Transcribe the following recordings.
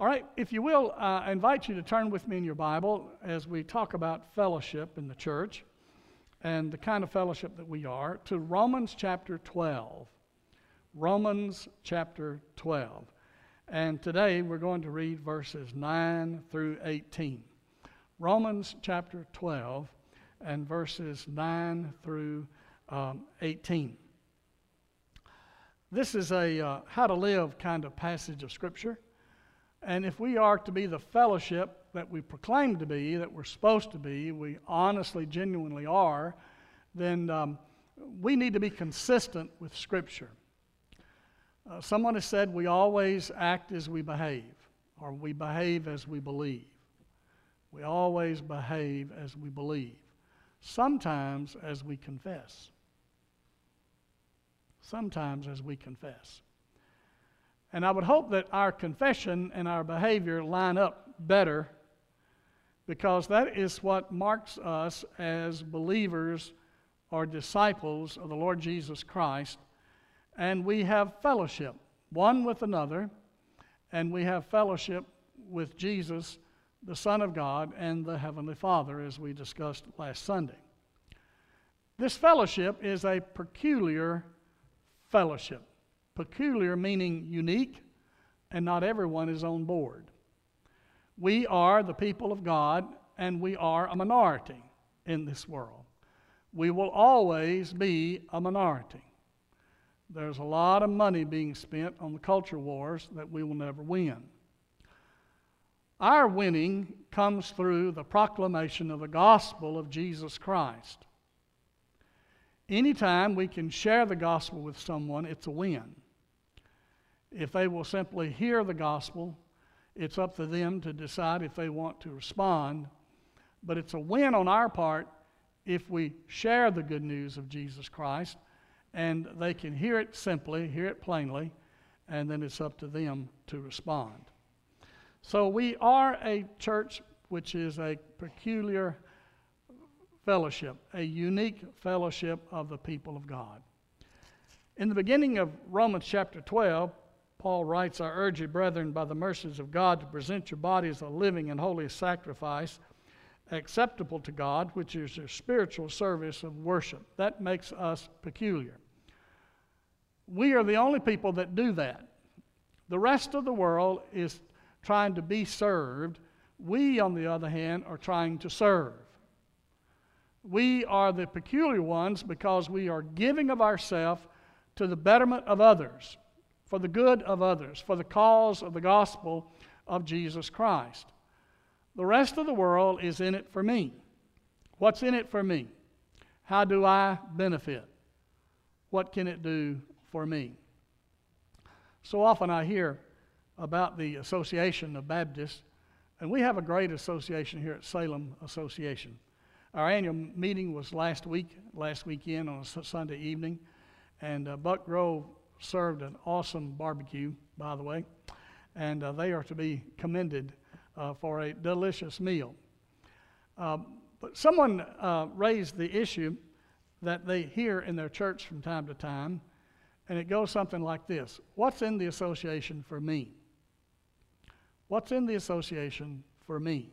All right, if you will, uh, I invite you to turn with me in your Bible as we talk about fellowship in the church and the kind of fellowship that we are to Romans chapter 12. Romans chapter 12. And today we're going to read verses 9 through 18. Romans chapter 12 and verses 9 through um, 18. This is a uh, how to live kind of passage of Scripture. And if we are to be the fellowship that we proclaim to be, that we're supposed to be, we honestly, genuinely are, then um, we need to be consistent with Scripture. Uh, someone has said we always act as we behave, or we behave as we believe. We always behave as we believe, sometimes as we confess. Sometimes as we confess. And I would hope that our confession and our behavior line up better because that is what marks us as believers or disciples of the Lord Jesus Christ. And we have fellowship one with another, and we have fellowship with Jesus, the Son of God, and the Heavenly Father, as we discussed last Sunday. This fellowship is a peculiar fellowship. Peculiar meaning unique, and not everyone is on board. We are the people of God, and we are a minority in this world. We will always be a minority. There's a lot of money being spent on the culture wars that we will never win. Our winning comes through the proclamation of the gospel of Jesus Christ. Anytime we can share the gospel with someone, it's a win. If they will simply hear the gospel, it's up to them to decide if they want to respond. But it's a win on our part if we share the good news of Jesus Christ and they can hear it simply, hear it plainly, and then it's up to them to respond. So we are a church which is a peculiar fellowship, a unique fellowship of the people of God. In the beginning of Romans chapter 12, Paul writes, I urge you, brethren, by the mercies of God, to present your bodies a living and holy sacrifice, acceptable to God, which is your spiritual service of worship. That makes us peculiar. We are the only people that do that. The rest of the world is trying to be served. We, on the other hand, are trying to serve. We are the peculiar ones because we are giving of ourselves to the betterment of others, for the good of others, for the cause of the gospel of Jesus Christ. The rest of the world is in it for me. What's in it for me? How do I benefit? What can it do for me? So often I hear about the Association of Baptists, and we have a great association here at Salem Association. Our annual meeting was last week, last weekend on a Sunday evening, and uh, Buck Grove served an awesome barbecue, by the way, and uh, they are to be commended uh, for a delicious meal. Um, but someone uh, raised the issue that they hear in their church from time to time, and it goes something like this What's in the association for me? What's in the association for me?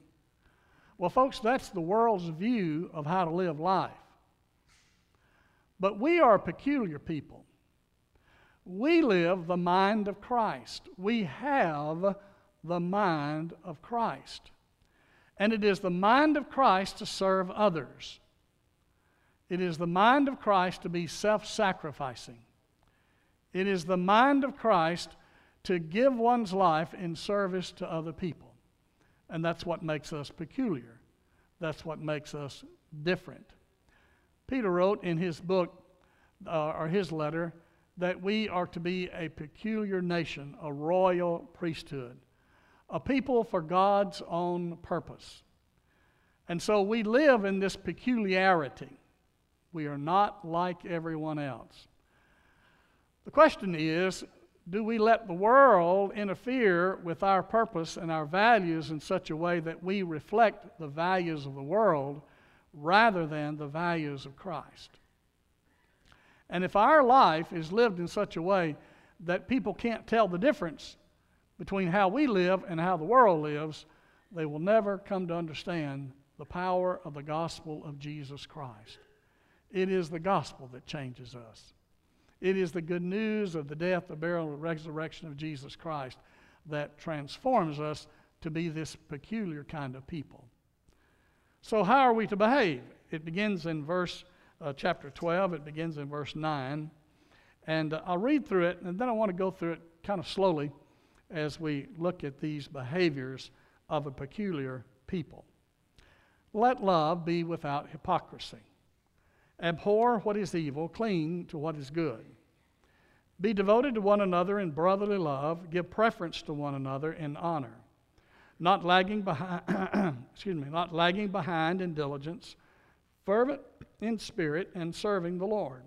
Well, folks, that's the world's view of how to live life. But we are peculiar people. We live the mind of Christ. We have the mind of Christ. And it is the mind of Christ to serve others. It is the mind of Christ to be self sacrificing. It is the mind of Christ to give one's life in service to other people. And that's what makes us peculiar. That's what makes us different. Peter wrote in his book, uh, or his letter, that we are to be a peculiar nation, a royal priesthood, a people for God's own purpose. And so we live in this peculiarity. We are not like everyone else. The question is do we let the world interfere with our purpose and our values in such a way that we reflect the values of the world rather than the values of Christ? And if our life is lived in such a way that people can't tell the difference between how we live and how the world lives, they will never come to understand the power of the gospel of Jesus Christ. It is the gospel that changes us. It is the good news of the death, the burial, and resurrection of Jesus Christ that transforms us to be this peculiar kind of people. So, how are we to behave? It begins in verse uh, chapter 12, it begins in verse 9. And uh, I'll read through it, and then I want to go through it kind of slowly as we look at these behaviors of a peculiar people. Let love be without hypocrisy. Abhor what is evil, cling to what is good. Be devoted to one another in brotherly love, give preference to one another in honor. Not lagging behind, excuse me, not lagging behind in diligence, fervent in spirit and serving the Lord.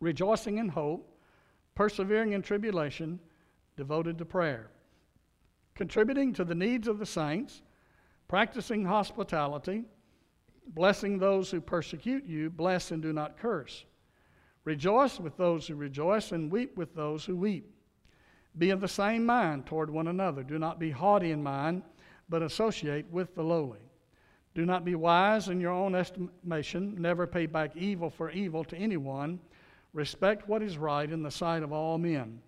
Rejoicing in hope, persevering in tribulation, devoted to prayer. Contributing to the needs of the saints, practicing hospitality, blessing those who persecute you, bless and do not curse. Rejoice with those who rejoice, and weep with those who weep. Be of the same mind toward one another. Do not be haughty in mind, but associate with the lowly. Do not be wise in your own estimation. Never pay back evil for evil to anyone. Respect what is right in the sight of all men.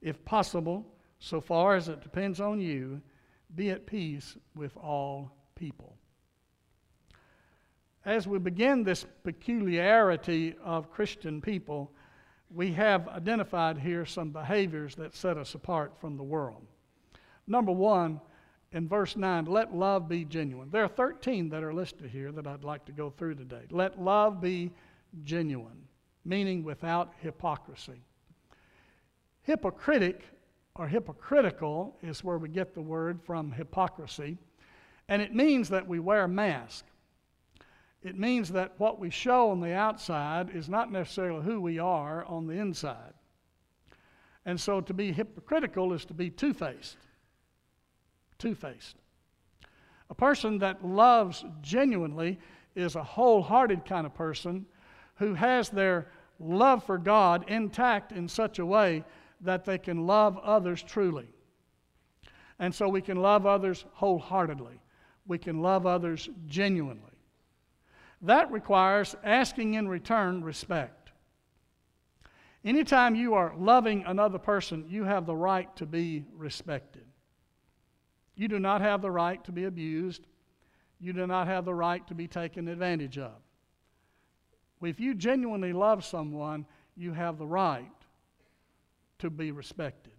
If possible, so far as it depends on you, be at peace with all people as we begin this peculiarity of Christian people, we have identified here some behaviors that set us apart from the world. Number one, in verse 9, let love be genuine. There are 13 that are listed here that I'd like to go through today. Let love be genuine, meaning without hypocrisy. Hypocritic or hypocritical is where we get the word from hypocrisy, and it means that we wear a mask. It means that what we show on the outside is not necessarily who we are on the inside. And so to be hypocritical is to be two faced. Two faced. A person that loves genuinely is a wholehearted kind of person who has their love for God intact in such a way that they can love others truly. And so we can love others wholeheartedly. We can love others genuinely. That requires asking in return respect. Anytime you are loving another person, you have the right to be respected. You do not have the right to be abused. You do not have the right to be taken advantage of. If you genuinely love someone, you have the right to be respected.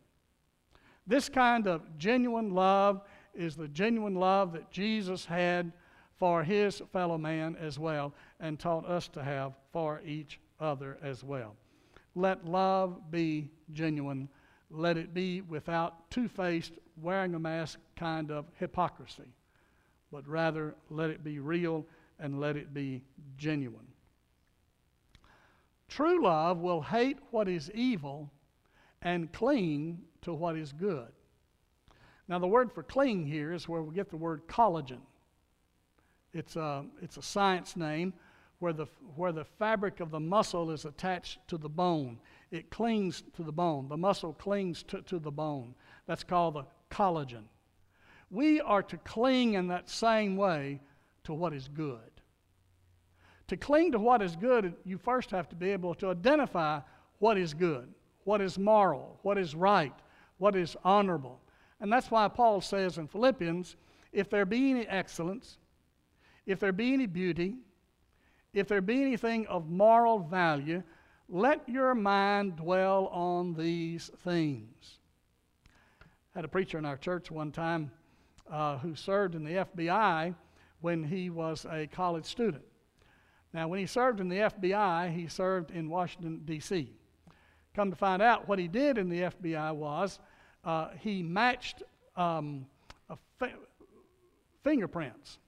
This kind of genuine love is the genuine love that Jesus had for his fellow man as well, and taught us to have for each other as well. Let love be genuine. Let it be without two faced, wearing a mask kind of hypocrisy, but rather let it be real and let it be genuine. True love will hate what is evil and cling to what is good. Now, the word for cling here is where we get the word collagen. It's a, it's a science name where the, where the fabric of the muscle is attached to the bone. It clings to the bone. The muscle clings to, to the bone. That's called the collagen. We are to cling in that same way to what is good. To cling to what is good, you first have to be able to identify what is good, what is moral, what is right, what is honorable. And that's why Paul says in Philippians if there be any excellence, if there be any beauty, if there be anything of moral value, let your mind dwell on these things. I had a preacher in our church one time uh, who served in the FBI when he was a college student. Now, when he served in the FBI, he served in Washington, D.C. Come to find out, what he did in the FBI was uh, he matched um, fi- fingerprints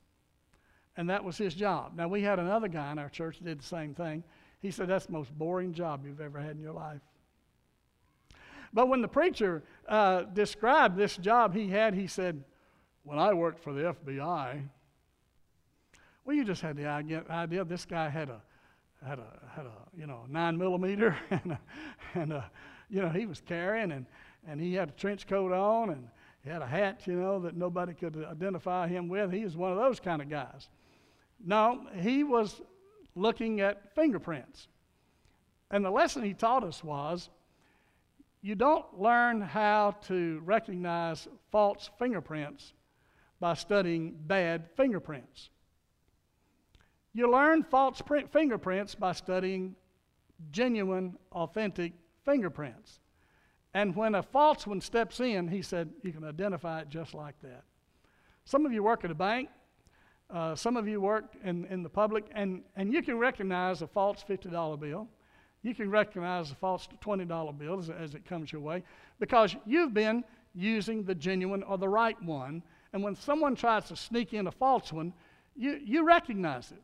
and that was his job. Now, we had another guy in our church that did the same thing. He said, That's the most boring job you've ever had in your life. But when the preacher uh, described this job he had, he said, When I worked for the FBI, well, you just had the idea this guy had a had a had a you know nine millimeter and a, and a, you know he was carrying and and he had a trench coat on and he had a hat you know that nobody could identify him with. He was one of those kind of guys. No, he was looking at fingerprints. And the lesson he taught us was you don't learn how to recognize false fingerprints by studying bad fingerprints. You learn false print fingerprints by studying genuine, authentic fingerprints. And when a false one steps in, he said, you can identify it just like that. Some of you work at a bank, uh, some of you work in, in the public, and, and you can recognize a false $50 bill. You can recognize a false $20 bill as, as it comes your way because you've been using the genuine or the right one. And when someone tries to sneak in a false one, you, you recognize it.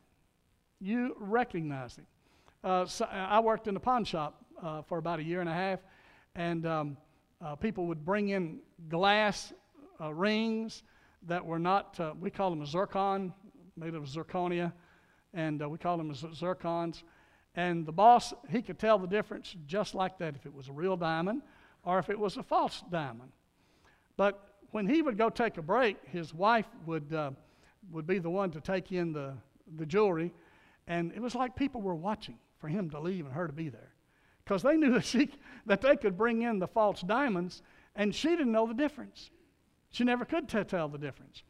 You recognize it. Uh, so I worked in a pawn shop uh, for about a year and a half, and um, uh, people would bring in glass uh, rings that were not, uh, we call them zircon, made of zirconia, and uh, we call them zircons. And the boss, he could tell the difference just like that if it was a real diamond or if it was a false diamond. But when he would go take a break, his wife would, uh, would be the one to take in the, the jewelry. And it was like people were watching for him to leave and her to be there. Because they knew that, she, that they could bring in the false diamonds, and she didn't know the difference. She never could tell the difference.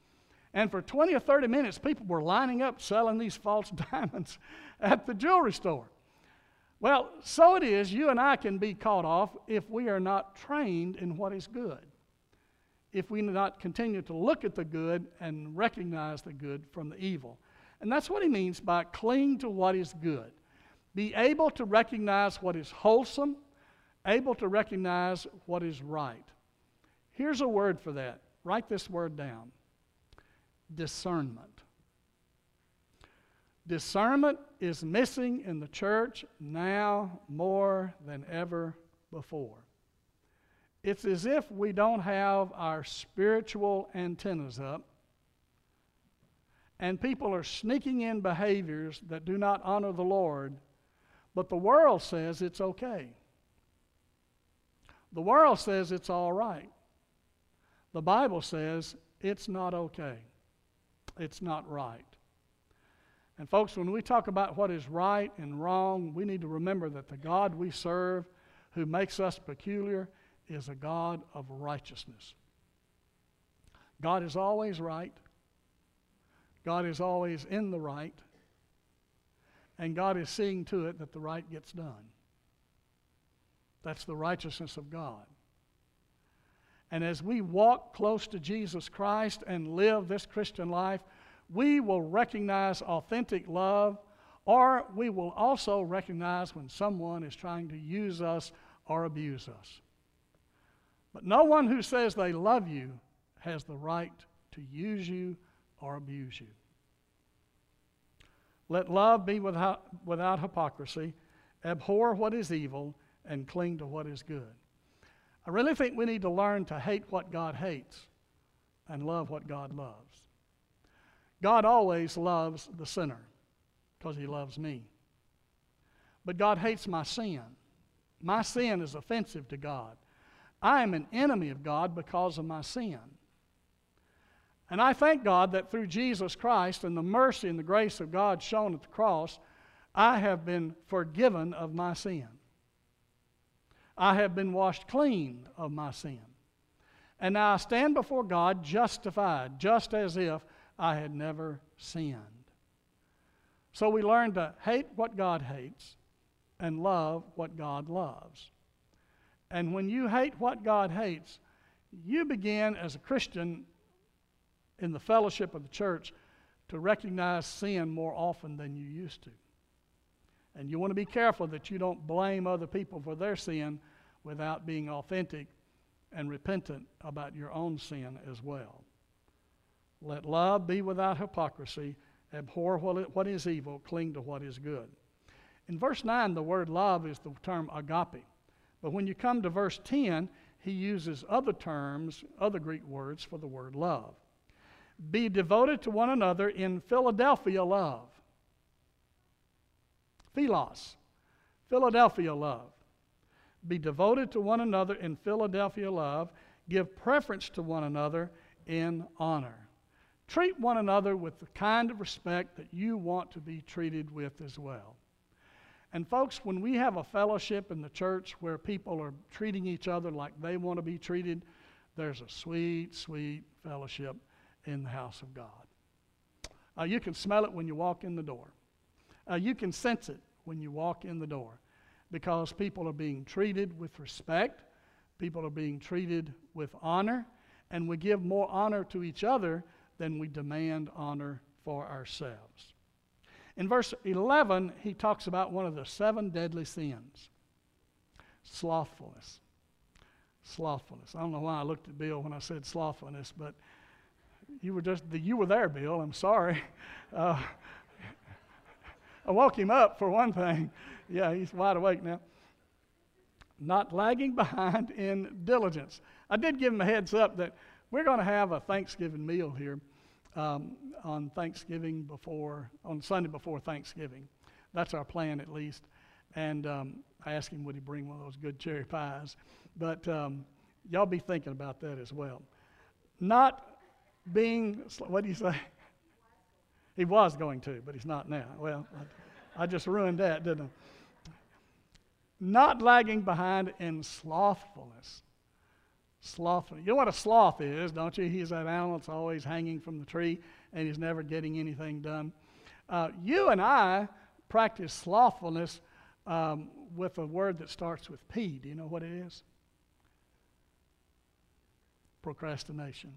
And for 20 or 30 minutes, people were lining up selling these false diamonds at the jewelry store. Well, so it is, you and I can be caught off if we are not trained in what is good. If we do not continue to look at the good and recognize the good from the evil. And that's what he means by cling to what is good. Be able to recognize what is wholesome, able to recognize what is right. Here's a word for that Write this word down discernment. Discernment is missing in the church now more than ever before. It's as if we don't have our spiritual antennas up, and people are sneaking in behaviors that do not honor the Lord, but the world says it's okay. The world says it's all right. The Bible says it's not okay. It's not right. And, folks, when we talk about what is right and wrong, we need to remember that the God we serve, who makes us peculiar, is a God of righteousness. God is always right. God is always in the right. And God is seeing to it that the right gets done. That's the righteousness of God. And as we walk close to Jesus Christ and live this Christian life, we will recognize authentic love, or we will also recognize when someone is trying to use us or abuse us. But no one who says they love you has the right to use you or abuse you. Let love be without, without hypocrisy, abhor what is evil, and cling to what is good. I really think we need to learn to hate what God hates and love what God loves. God always loves the sinner because he loves me. But God hates my sin. My sin is offensive to God. I am an enemy of God because of my sin. And I thank God that through Jesus Christ and the mercy and the grace of God shown at the cross, I have been forgiven of my sin. I have been washed clean of my sin. And now I stand before God justified, just as if I had never sinned. So we learn to hate what God hates and love what God loves. And when you hate what God hates, you begin as a Christian in the fellowship of the church to recognize sin more often than you used to. And you want to be careful that you don't blame other people for their sin without being authentic and repentant about your own sin as well. Let love be without hypocrisy. Abhor what is evil, cling to what is good. In verse 9, the word love is the term agape. But when you come to verse 10, he uses other terms, other Greek words for the word love. Be devoted to one another in Philadelphia love. Philos, Philadelphia love. Be devoted to one another in Philadelphia love. Give preference to one another in honor. Treat one another with the kind of respect that you want to be treated with as well. And, folks, when we have a fellowship in the church where people are treating each other like they want to be treated, there's a sweet, sweet fellowship in the house of God. Uh, you can smell it when you walk in the door, uh, you can sense it when you walk in the door because people are being treated with respect, people are being treated with honor, and we give more honor to each other than we demand honor for ourselves. In verse 11, he talks about one of the seven deadly sins slothfulness. Slothfulness. I don't know why I looked at Bill when I said slothfulness, but you were just you were there, Bill. I'm sorry. Uh, I woke him up for one thing. Yeah, he's wide awake now. Not lagging behind in diligence. I did give him a heads up that we're going to have a Thanksgiving meal here um, on Thanksgiving before, on Sunday before Thanksgiving. That's our plan at least. And um, I asked him would he bring one of those good cherry pies. But um, y'all be thinking about that as well. Not being, what do you say? He was going to, but he's not now. Well, I, I just ruined that, didn't I? Not lagging behind in slothfulness. Slothfulness. You know what a sloth is, don't you? He's that animal that's always hanging from the tree and he's never getting anything done. Uh, you and I practice slothfulness um, with a word that starts with P. Do you know what it is? Procrastination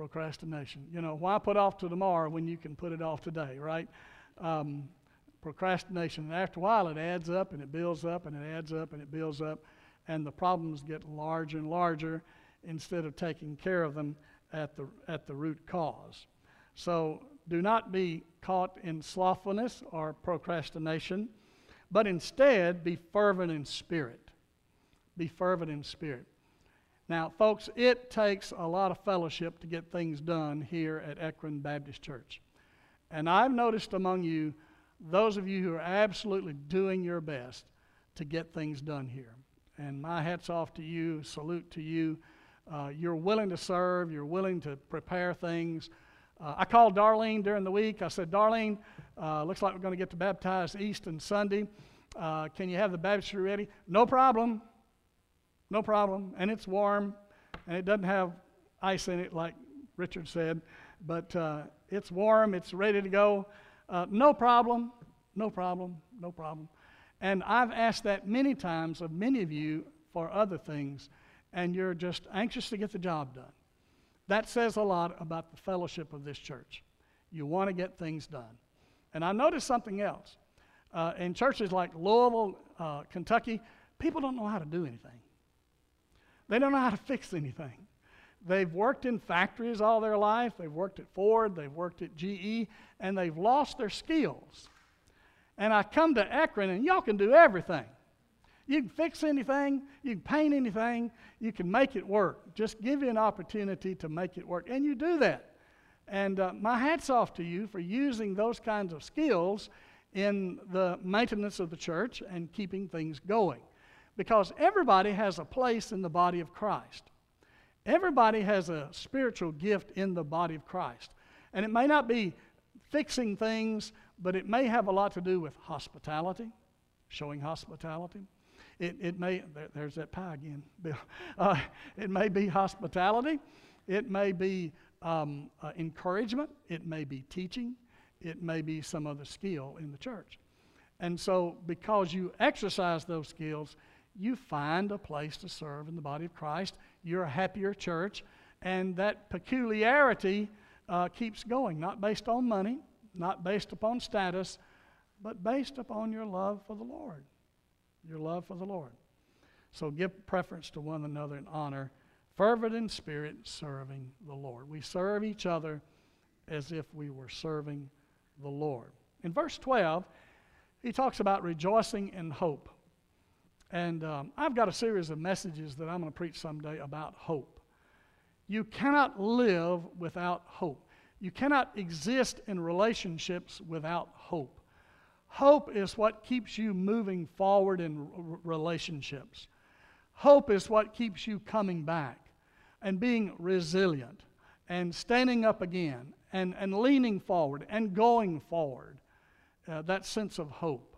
procrastination. You know, why put off to tomorrow when you can put it off today, right? Um, procrastination. And after a while, it adds up and it builds up and it adds up and it builds up, and the problems get larger and larger instead of taking care of them at the, at the root cause. So do not be caught in slothfulness or procrastination, but instead be fervent in spirit. Be fervent in spirit. Now, folks, it takes a lot of fellowship to get things done here at Ekron Baptist Church. And I've noticed among you, those of you who are absolutely doing your best to get things done here. And my hat's off to you, salute to you. Uh, you're willing to serve, you're willing to prepare things. Uh, I called Darlene during the week. I said, Darlene, uh, looks like we're going to get to baptize Easton Sunday. Uh, can you have the baptistry ready? No problem no problem. And it's warm, and it doesn't have ice in it, like Richard said, but uh, it's warm, it's ready to go. Uh, no problem, no problem, no problem. And I've asked that many times of many of you for other things, and you're just anxious to get the job done. That says a lot about the fellowship of this church. You want to get things done. And I noticed something else. Uh, in churches like Louisville, uh, Kentucky, people don't know how to do anything. They don't know how to fix anything. They've worked in factories all their life. They've worked at Ford, they've worked at GE, and they've lost their skills. And I come to Ekron, and y'all can do everything. You can fix anything, you can paint anything, you can make it work. Just give you an opportunity to make it work. And you do that. And uh, my hat's off to you for using those kinds of skills in the maintenance of the church and keeping things going because everybody has a place in the body of Christ. Everybody has a spiritual gift in the body of Christ. And it may not be fixing things, but it may have a lot to do with hospitality, showing hospitality. It, it may, there, there's that pie again, Bill. Uh, it may be hospitality. It may be um, uh, encouragement. It may be teaching. It may be some other skill in the church. And so, because you exercise those skills, you find a place to serve in the body of Christ. You're a happier church, and that peculiarity uh, keeps going, not based on money, not based upon status, but based upon your love for the Lord. Your love for the Lord. So give preference to one another in honor, fervent in spirit, serving the Lord. We serve each other as if we were serving the Lord. In verse 12, he talks about rejoicing in hope. And um, I've got a series of messages that I'm going to preach someday about hope. You cannot live without hope. You cannot exist in relationships without hope. Hope is what keeps you moving forward in r- relationships. Hope is what keeps you coming back and being resilient and standing up again and, and leaning forward and going forward. Uh, that sense of hope.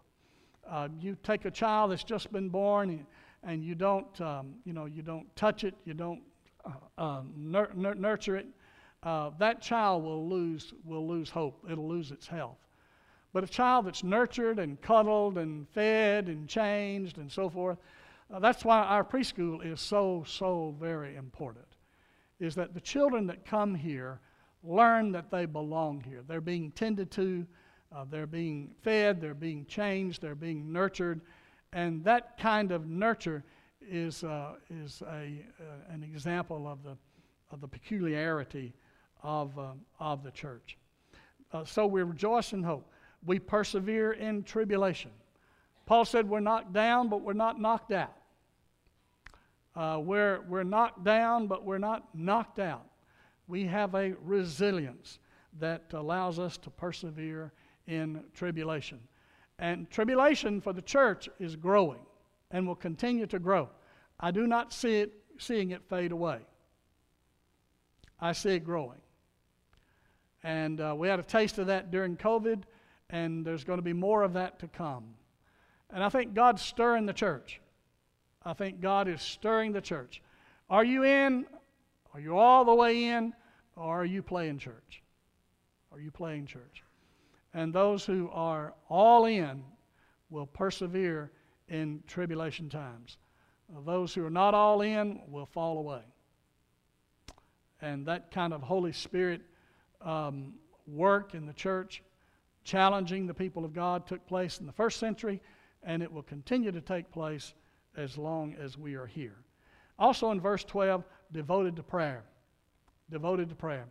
Uh, you take a child that's just been born and, and you don't, um, you know, you don't touch it, you don't uh, uh, nur- nur- nurture it. Uh, that child will lose will lose hope. It'll lose its health. But a child that's nurtured and cuddled and fed and changed and so forth, uh, that's why our preschool is so so very important. Is that the children that come here learn that they belong here. They're being tended to uh, they're being fed, they're being changed, they're being nurtured, and that kind of nurture is, uh, is a, uh, an example of the, of the peculiarity of, uh, of the church. Uh, so we rejoice in hope. We persevere in tribulation. Paul said we're knocked down, but we're not knocked out. Uh, we're, we're knocked down, but we're not knocked out. We have a resilience that allows us to persevere in tribulation. And tribulation for the church is growing and will continue to grow. I do not see it seeing it fade away. I see it growing. And uh, we had a taste of that during COVID, and there's going to be more of that to come. And I think God's stirring the church. I think God is stirring the church. Are you in? Are you all the way in? Or are you playing church? Are you playing church? And those who are all in will persevere in tribulation times. Those who are not all in will fall away. And that kind of Holy Spirit um, work in the church, challenging the people of God, took place in the first century, and it will continue to take place as long as we are here. Also in verse 12, devoted to prayer. Devoted to prayer.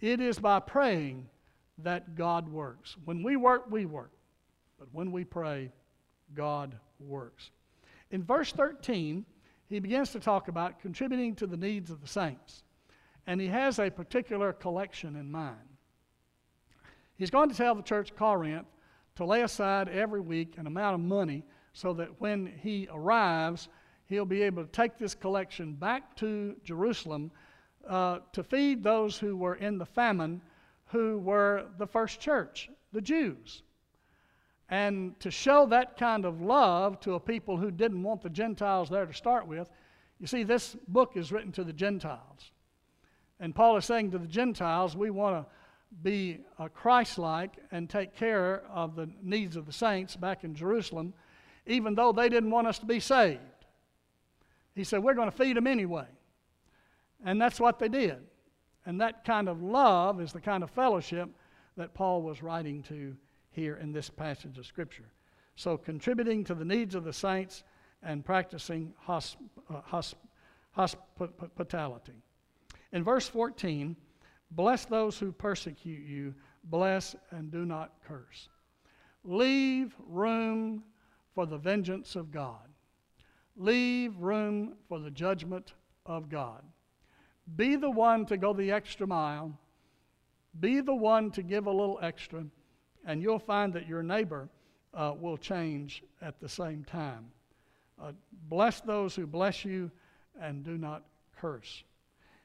It is by praying that God works. When we work, we work. But when we pray, God works. In verse 13, he begins to talk about contributing to the needs of the saints. And he has a particular collection in mind. He's going to tell the church of Corinth to lay aside every week an amount of money so that when he arrives, he'll be able to take this collection back to Jerusalem uh, to feed those who were in the famine who were the first church, the Jews. And to show that kind of love to a people who didn't want the Gentiles there to start with, you see, this book is written to the Gentiles. And Paul is saying to the Gentiles, we want to be uh, Christ like and take care of the needs of the saints back in Jerusalem, even though they didn't want us to be saved. He said, We're going to feed them anyway. And that's what they did. And that kind of love is the kind of fellowship that Paul was writing to here in this passage of Scripture. So, contributing to the needs of the saints and practicing hosp- uh, hosp- hospitality. In verse 14, bless those who persecute you, bless and do not curse. Leave room for the vengeance of God. Leave room for the judgment of God. Be the one to go the extra mile. Be the one to give a little extra, and you'll find that your neighbor uh, will change at the same time. Uh, bless those who bless you, and do not curse.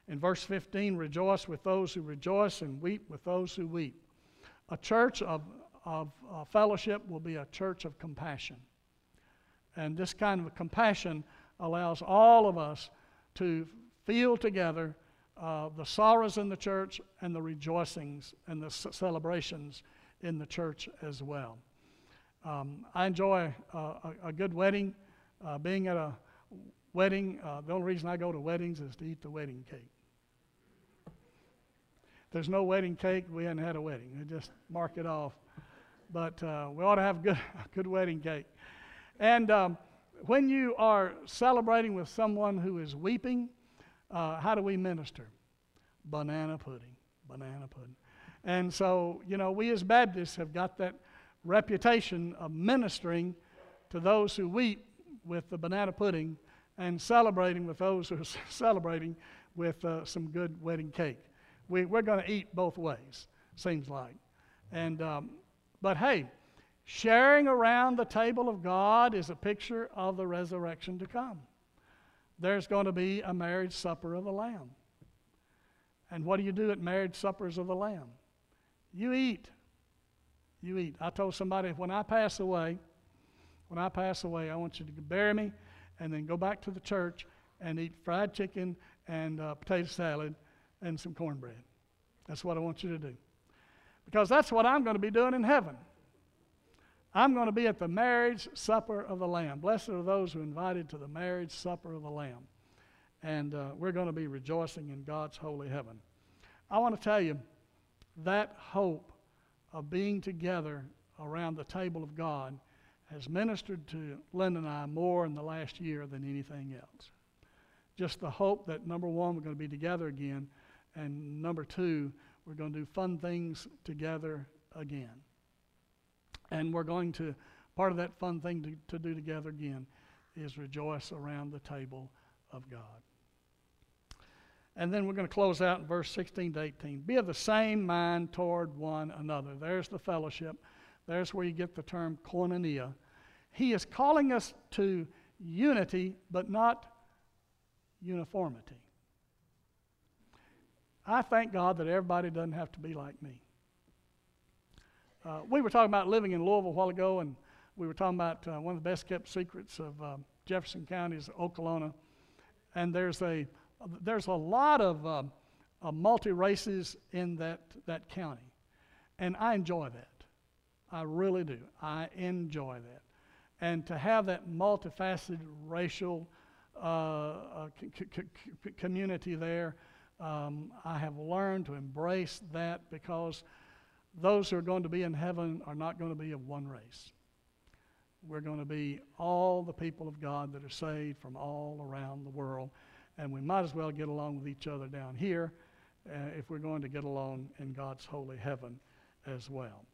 In verse 15, rejoice with those who rejoice, and weep with those who weep. A church of, of uh, fellowship will be a church of compassion. And this kind of compassion allows all of us to feel together uh, the sorrows in the church and the rejoicings and the celebrations in the church as well. Um, I enjoy uh, a, a, good wedding. Uh, being at a wedding, uh, the only reason I go to weddings is to eat the wedding cake. There's no wedding cake, we haven't had a wedding. I just mark it off. But uh, we ought to have good, a good wedding cake. And um, when you are celebrating with someone who is weeping, uh, how do we minister? Banana pudding, banana pudding. And so, you know, we as Baptists have got that reputation of ministering to those who weep with the banana pudding and celebrating with those who are celebrating with uh, some good wedding cake. We, we're going to eat both ways, seems like. And, um, but hey, sharing around the table of God is a picture of the resurrection to come. There's going to be a marriage supper of the Lamb. And what do you do at marriage suppers of the Lamb? You eat. You eat. I told somebody when I pass away, when I pass away, I want you to bury me and then go back to the church and eat fried chicken and uh, potato salad and some cornbread. That's what I want you to do. Because that's what I'm going to be doing in heaven. I'm going to be at the marriage supper of the Lamb. Blessed are those who are invited to the marriage supper of the Lamb. And uh, we're going to be rejoicing in God's holy heaven. I want to tell you that hope of being together around the table of God has ministered to Linda and I more in the last year than anything else. Just the hope that number one, we're going to be together again, and number two, we're going to do fun things together again. And we're going to, part of that fun thing to, to do together again is rejoice around the table of God. And then we're going to close out in verse 16 to 18. Be of the same mind toward one another. There's the fellowship. There's where you get the term koinonia. He is calling us to unity, but not uniformity. I thank God that everybody doesn't have to be like me. Uh, we were talking about living in Louisville a while ago, and we were talking about uh, one of the best kept secrets of uh, Jefferson County is Okolona. And there's a, there's a lot of um, multi races in that, that county. And I enjoy that. I really do. I enjoy that. And to have that multifaceted racial uh, uh, community there, um, I have learned to embrace that because those who are going to be in heaven are not going to be of one race. We're going to be all the people of God that are saved from all around the world. And we might as well get along with each other down here uh, if we're going to get along in God's holy heaven as well.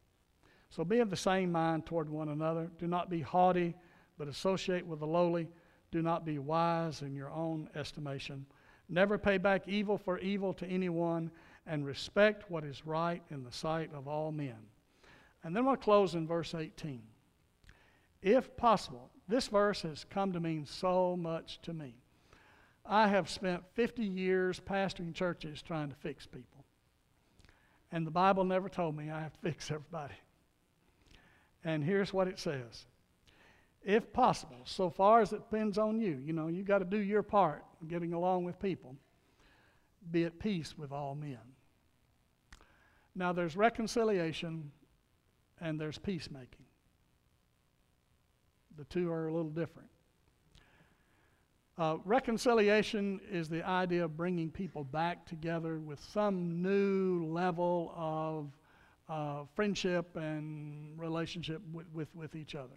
So be of the same mind toward one another. Do not be haughty, but associate with the lowly. Do not be wise in your own estimation. Never pay back evil for evil to anyone and respect what is right in the sight of all men. And then we'll close in verse 18. If possible, this verse has come to mean so much to me. I have spent 50 years pastoring churches trying to fix people. And the Bible never told me I have to fix everybody. And here's what it says If possible, so far as it depends on you, you know, you've got to do your part in getting along with people, be at peace with all men. Now, there's reconciliation and there's peacemaking. The two are a little different. Uh, reconciliation is the idea of bringing people back together with some new level of uh, friendship and relationship with, with, with each other.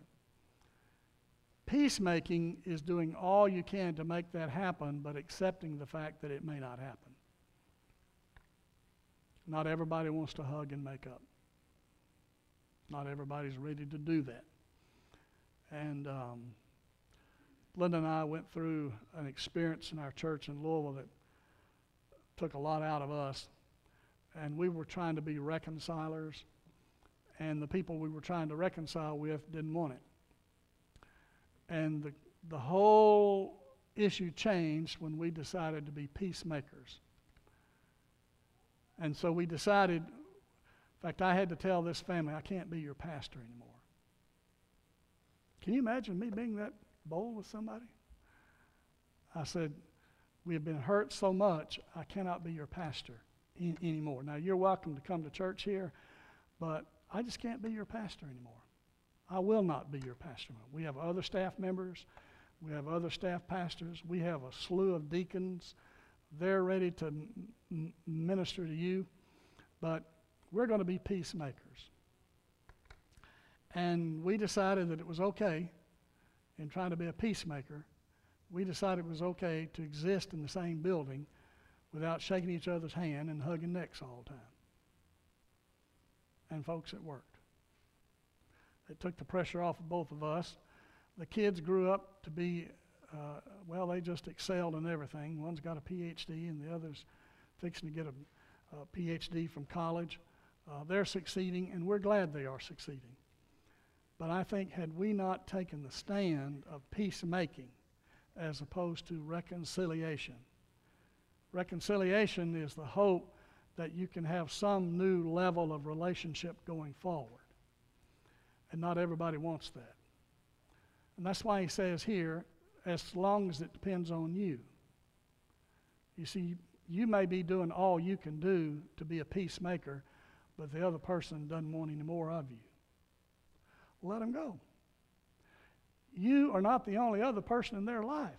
Peacemaking is doing all you can to make that happen, but accepting the fact that it may not happen. Not everybody wants to hug and make up. Not everybody's ready to do that. And um, Linda and I went through an experience in our church in Louisville that took a lot out of us. And we were trying to be reconcilers, and the people we were trying to reconcile with didn't want it. And the, the whole issue changed when we decided to be peacemakers. And so we decided, in fact, I had to tell this family, I can't be your pastor anymore. Can you imagine me being that bold with somebody? I said, We have been hurt so much, I cannot be your pastor in, anymore. Now, you're welcome to come to church here, but I just can't be your pastor anymore. I will not be your pastor. We have other staff members, we have other staff pastors, we have a slew of deacons they're ready to m- minister to you, but we're going to be peacemakers. And we decided that it was okay in trying to be a peacemaker. We decided it was okay to exist in the same building without shaking each other's hand and hugging necks all the time. And folks, it worked. It took the pressure off of both of us. the kids grew up to be, uh, well, they just excelled in everything. One's got a PhD, and the other's fixing to get a, a PhD from college. Uh, they're succeeding, and we're glad they are succeeding. But I think, had we not taken the stand of peacemaking as opposed to reconciliation, reconciliation is the hope that you can have some new level of relationship going forward. And not everybody wants that. And that's why he says here, as long as it depends on you. You see, you may be doing all you can do to be a peacemaker, but the other person doesn't want any more of you. Let them go. You are not the only other person in their life.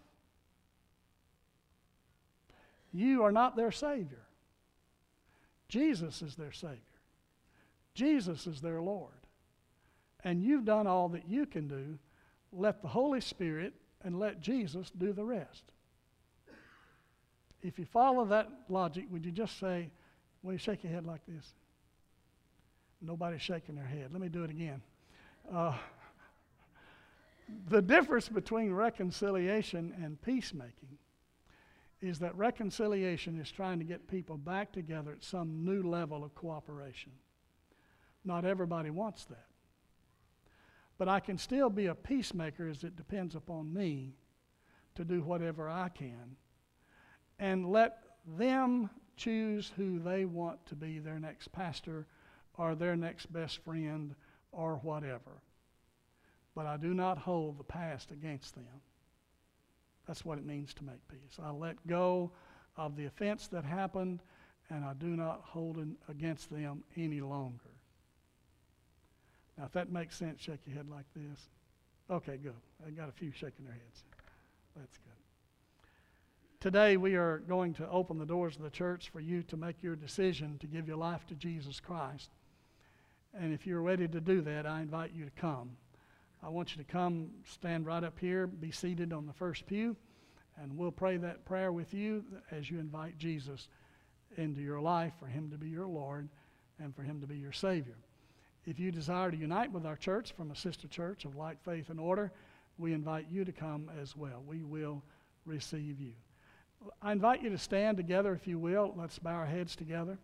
You are not their Savior. Jesus is their Savior. Jesus is their Lord. And you've done all that you can do. Let the Holy Spirit and let Jesus do the rest. If you follow that logic, would you just say, will you shake your head like this? Nobody's shaking their head. Let me do it again. Uh, the difference between reconciliation and peacemaking is that reconciliation is trying to get people back together at some new level of cooperation. Not everybody wants that. But I can still be a peacemaker as it depends upon me to do whatever I can and let them choose who they want to be their next pastor or their next best friend or whatever. But I do not hold the past against them. That's what it means to make peace. I let go of the offense that happened, and I do not hold it against them any longer. Now, if that makes sense, shake your head like this. Okay, good. I got a few shaking their heads. That's good. Today, we are going to open the doors of the church for you to make your decision to give your life to Jesus Christ. And if you're ready to do that, I invite you to come. I want you to come stand right up here, be seated on the first pew, and we'll pray that prayer with you as you invite Jesus into your life for him to be your Lord and for him to be your Savior. If you desire to unite with our church from a sister church of like faith and order, we invite you to come as well. We will receive you. I invite you to stand together, if you will. Let's bow our heads together.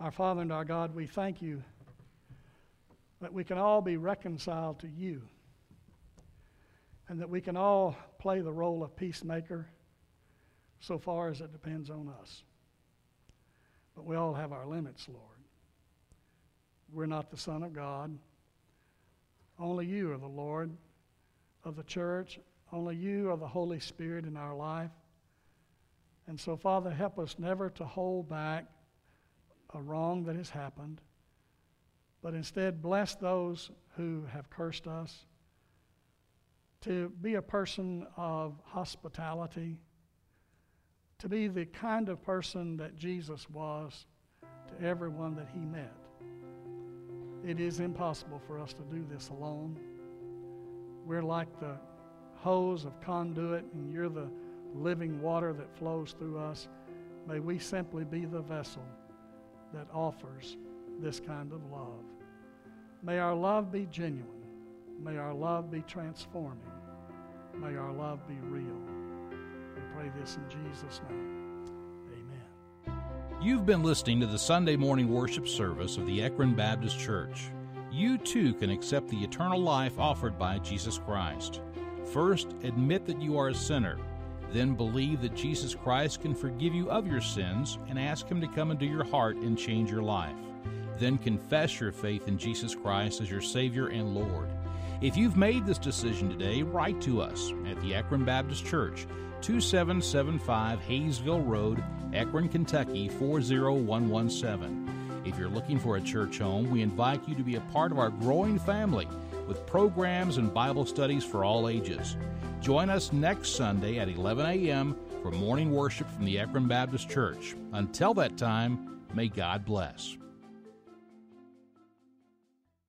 Our Father and our God, we thank you that we can all be reconciled to you and that we can all play the role of peacemaker so far as it depends on us. But we all have our limits, Lord. We're not the Son of God. Only you are the Lord of the church. Only you are the Holy Spirit in our life. And so, Father, help us never to hold back a wrong that has happened, but instead bless those who have cursed us, to be a person of hospitality, to be the kind of person that Jesus was to everyone that he met. It is impossible for us to do this alone. We're like the hose of conduit, and you're the living water that flows through us. May we simply be the vessel that offers this kind of love. May our love be genuine. May our love be transforming. May our love be real. We pray this in Jesus' name. Amen. You've been listening to the Sunday morning worship service of the Ekron Baptist Church. You too can accept the eternal life offered by Jesus Christ. First, admit that you are a sinner then believe that Jesus Christ can forgive you of your sins and ask Him to come into your heart and change your life. Then confess your faith in Jesus Christ as your Savior and Lord. If you've made this decision today, write to us at the Ekron Baptist Church, 2775 Hayesville Road, Ekron, Kentucky 40117. If you're looking for a church home, we invite you to be a part of our growing family with programs and Bible studies for all ages. Join us next Sunday at 11 a.m. for morning worship from the Ekron Baptist Church. Until that time, may God bless.